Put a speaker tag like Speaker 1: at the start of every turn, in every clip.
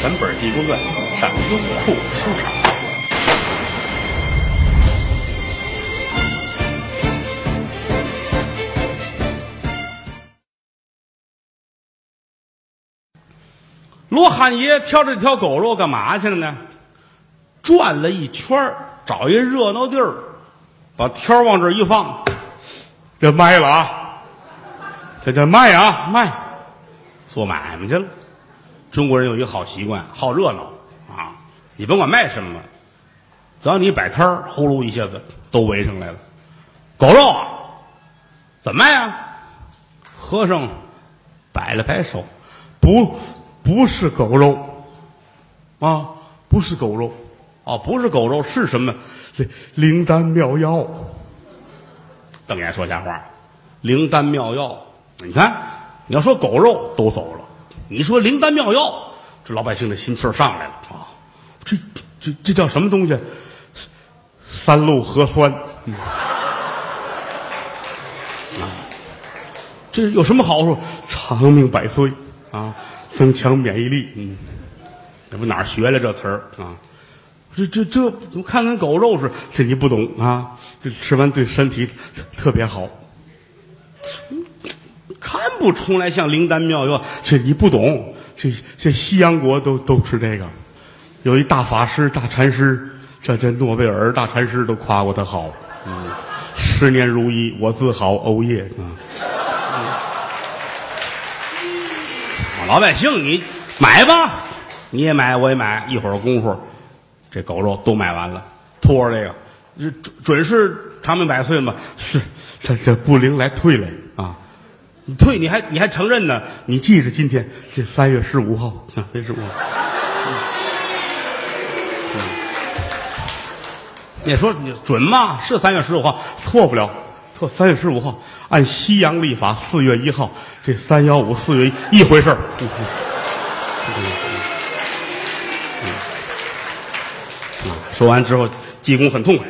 Speaker 1: 全本《地宫传》，上优酷收场。罗汉爷挑着这条狗肉干嘛去了呢？转了一圈找一热闹地儿，把挑往这一放，这卖了啊！这叫卖啊卖，做买卖去了。中国人有一个好习惯，好热闹啊！你甭管卖什么，只要你摆摊儿，呼噜一下子都围上来了。狗肉啊，怎么卖啊？和尚摆了摆手，不，不是狗肉啊，不是狗肉啊，不是狗肉是什么？灵灵丹妙药。瞪眼说瞎话，灵丹妙药。你看，你要说狗肉都走了，你说灵丹妙药，这老百姓的心气儿上来了啊！这这这叫什么东西？三鹿核酸。嗯啊，这有什么好处？长命百岁啊，增强免疫力。嗯，这不哪儿学来这词儿啊？这这这，我看看狗肉是这你不懂啊？这吃完对身体特特别好。不出来像灵丹妙药，这你不懂。这这西洋国都都吃这个，有一大法师、大禅师，这这诺贝尔大禅师都夸过他好。嗯，十年如一，我自豪。欧耶啊！老百姓，你买吧，你也买，我也买。一会儿功夫，这狗肉都买完了。托着这个，准准是长命百岁嘛？是，这这不灵来退了啊！你退，你还你还承认呢？你记着今天这三月十五号啊，三月十五号。嗯你说你准吗？是三月十五号，错不了，错三月十五号，按西洋历法四月一号，这三幺五四月一一回事儿。嗯嗯啊说完之后，济公很痛快。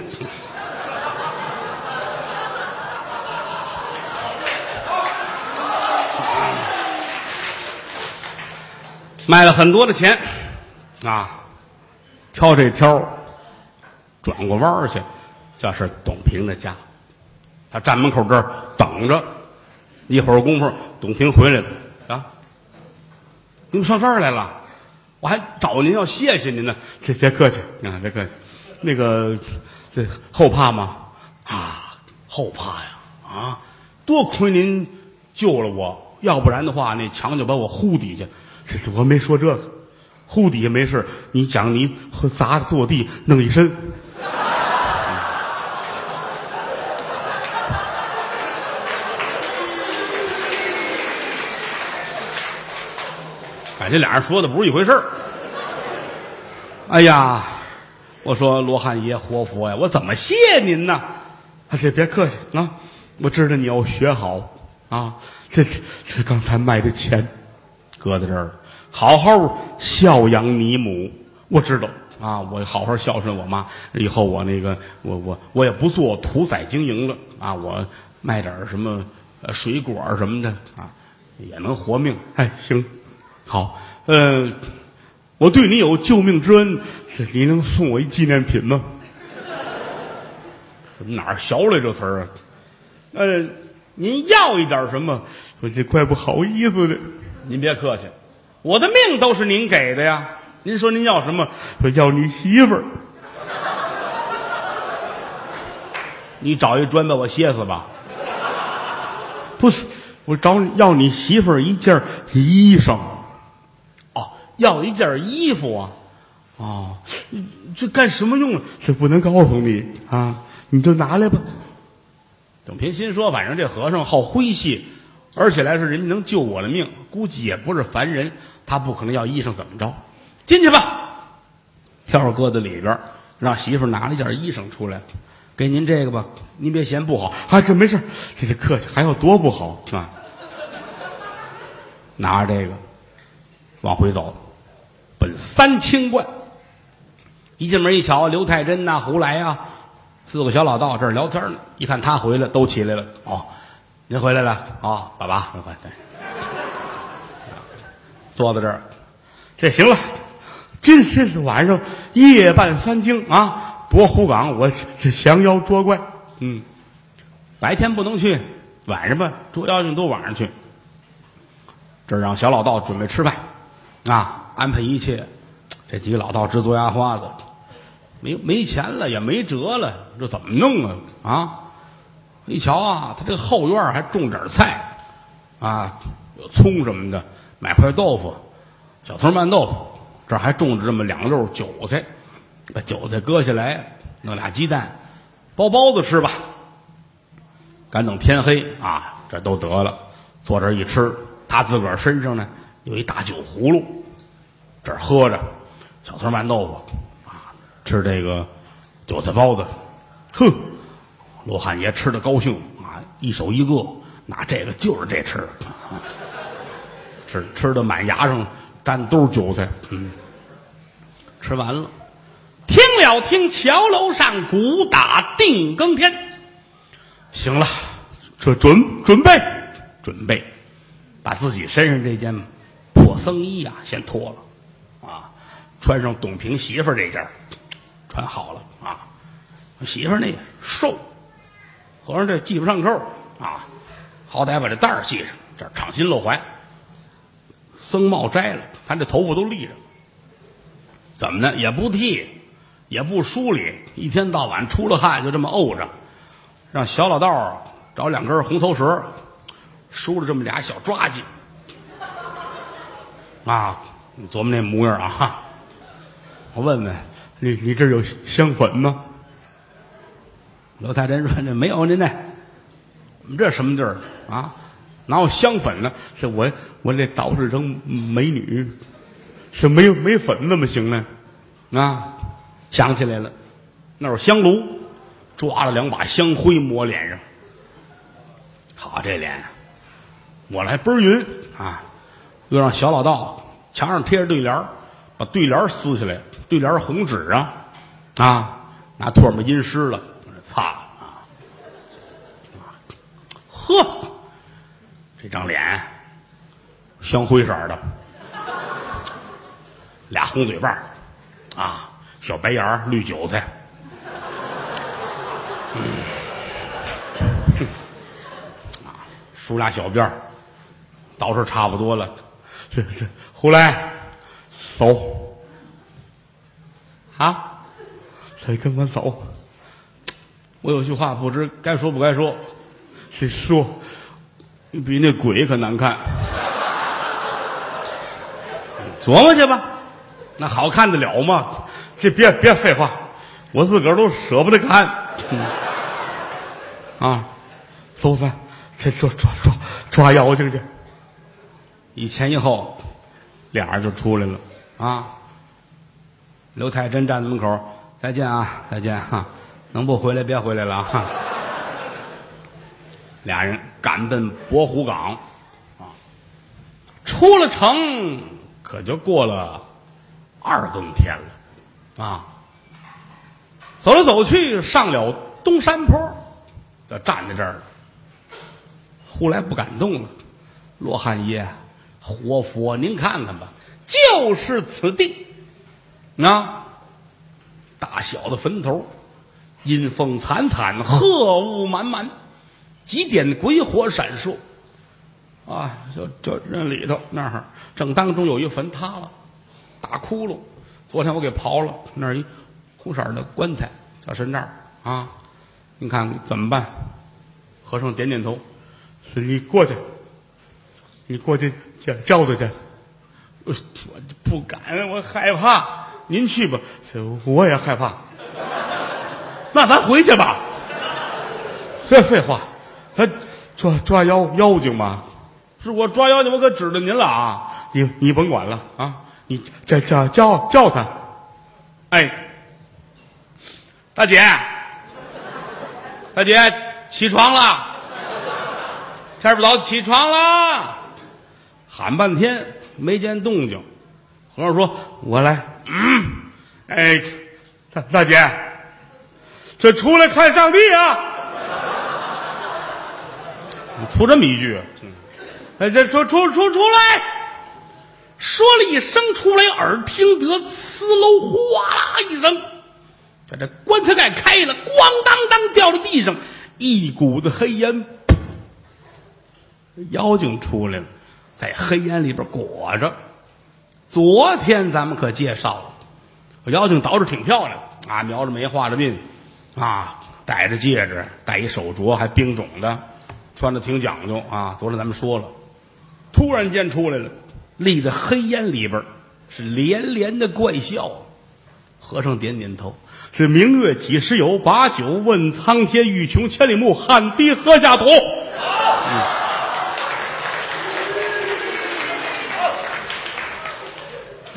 Speaker 1: 卖了很多的钱，啊，挑这挑，转过弯去，这是董平的家。他站门口这儿等着，一会儿功夫，董平回来了啊，您上这儿来了，我还找您要谢谢您呢。这别客气啊，别客气。那个，这后怕吗？啊，后怕呀啊！多亏您救了我，要不然的话，那墙就把我呼底下。这这我没说这个，呼底下没事。你讲你砸坐地弄一身。哎，这俩人说的不是一回事儿。哎呀，我说罗汉爷活佛呀，我怎么谢您呢？啊，这别客气啊，我知道你要学好啊。这这这刚才卖的钱，搁在这儿，好好孝养你母。我知道啊，我好好孝顺我妈。以后我那个，我我我也不做屠宰经营了啊，我卖点什么水果什么的啊，也能活命。哎，行，好，嗯、我对你有救命之恩，这你能送我一纪念品吗？哪儿学来这词儿啊？呃，您要一点什么？我这怪不好意思的。您别客气，我的命都是您给的呀。您说您要什么？说要你媳妇儿。你找一砖把我歇死吧。不是，我找你要你媳妇儿一件衣裳。哦，要一件衣服啊。哦，这干什么用？这不能告诉你啊，你就拿来吧。董平心说：“反正这和尚好诙谐，而且来说人家能救我的命，估计也不是凡人，他不可能要衣裳怎么着？进去吧，挑搁在里边，让媳妇拿了一件衣裳出来，给您这个吧，您别嫌不好啊，这没事，这这客气，还有多不好啊？拿着这个往回走，奔三清观。一进门一瞧，刘太真呐、胡来啊、四个小老道这儿聊天呢。一看他回来，都起来了。哦，您回来了哦，爸爸，快坐在这儿，这行了，今天是晚上夜半三更啊，博湖岗我这降妖捉怪，嗯，白天不能去，晚上吧，捉妖精都晚上去。这让小老道准备吃饭，啊，安排一切。这几个老道直嘬牙花子，没没钱了，也没辙了，这怎么弄啊？啊！一瞧啊，他这个后院还种点菜，啊，有葱什么的，买块豆腐，小葱拌豆腐，这还种着这么两溜韭菜，把韭菜割下来，弄俩鸡蛋，包包子吃吧。赶等天黑啊，这都得了，坐这一吃，他自个儿身上呢有一大酒葫芦，这喝着。小葱拌豆腐，啊，吃这个韭菜包子，哼，罗汉爷吃的高兴啊，一手一个，拿这个就是这吃，吃吃的满牙上沾都是韭菜，嗯，吃完了，听了听桥楼上鼓打定更天，行了，这准准备准备，把自己身上这件破僧衣啊先脱了。啊穿上董平媳妇这件穿好了啊！媳妇那瘦，和尚这系不上扣啊，好歹把这带儿系上，这敞心露怀。僧帽摘了，他这头发都立着，怎么呢？也不剃，也不梳理，一天到晚出了汗就这么沤着，让小老道找两根红头绳，梳了这么俩小抓髻，啊，你琢磨那模样啊！我问问你，你这有香粉吗？老太太说：“这没有您呢。我们这什么地儿啊？哪有香粉呢？这我我这捯饬成美女，是没没粉怎么行呢？啊，想起来了，那有香炉，抓了两把香灰抹脸上。好，这脸抹来倍儿匀啊！又让小老道墙上贴着对联把对联撕下来。”对联红纸啊，啊，拿唾沫阴湿了，擦啊，呵，这张脸香灰色的，俩红嘴巴啊，小白眼绿韭菜，嗯，啊，梳俩小辫儿倒是差不多了，这这，胡来，走。啊，谁跟我走？我有句话不知该说不该说，这说？比那鬼可难看。琢磨去吧，那好看得了吗？这别别废话，我自个儿都舍不得看。啊，走吧，这抓抓抓抓妖精去。一前一后，俩人就出来了啊。刘太真站在门口，再见啊，再见哈！能不回来别回来了哈！俩人赶奔博湖岗，啊，出了城可就过了二更天了，啊，走来走去上了东山坡，就站在这儿了。忽来不敢动了，罗汉爷，活佛，您看看吧，就是此地。那大小的坟头，阴风惨惨，鹤雾满满，几点鬼火闪烁，啊，就就那里头那儿正当中有一坟塌了，大窟窿。昨天我给刨了，那儿一红色的棺材，叫神那儿啊。你看怎么办？和尚点点头，说：“你过去，你过去叫叫他去。”我不敢，我害怕。您去吧，我也害怕。那咱回去吧。这废话，咱抓抓妖妖精嘛。是我抓妖精，我可指着您了啊！你你甭管了啊！你叫叫叫叫他。哎，大姐，大姐，起床了。天不早，起床了。喊半天没见动静，和尚说：“我来。”嗯，哎，大大姐，这出来看上帝啊！出这么一句，哎，这出出出出来，说了一声出来，耳听得呲喽哗啦一声，把这棺材盖开了，咣当当掉到地上，一股子黑烟，妖精出来了，在黑烟里边裹着。昨天咱们可介绍了，妖精倒是挺漂亮啊，描着眉，画着鬓，啊，戴着戒指，戴一手镯，还冰种的，穿的挺讲究啊。昨天咱们说了，突然间出来了，立在黑烟里边，是连连的怪笑。和尚点点头，是明月几时有？把酒问苍天，欲穷千里目，汗滴禾下土。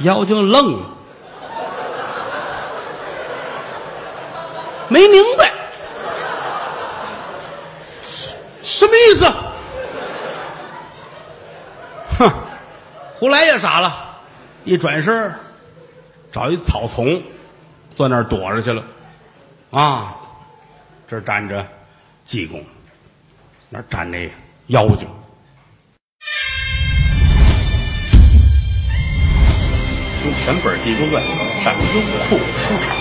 Speaker 1: 妖精愣了，没明白什么意思。哼，胡来也傻了，一转身找一草丛，坐那儿躲着去了。啊，这站着济公，那站那妖精。
Speaker 2: 用全本《济公传》上优酷书场。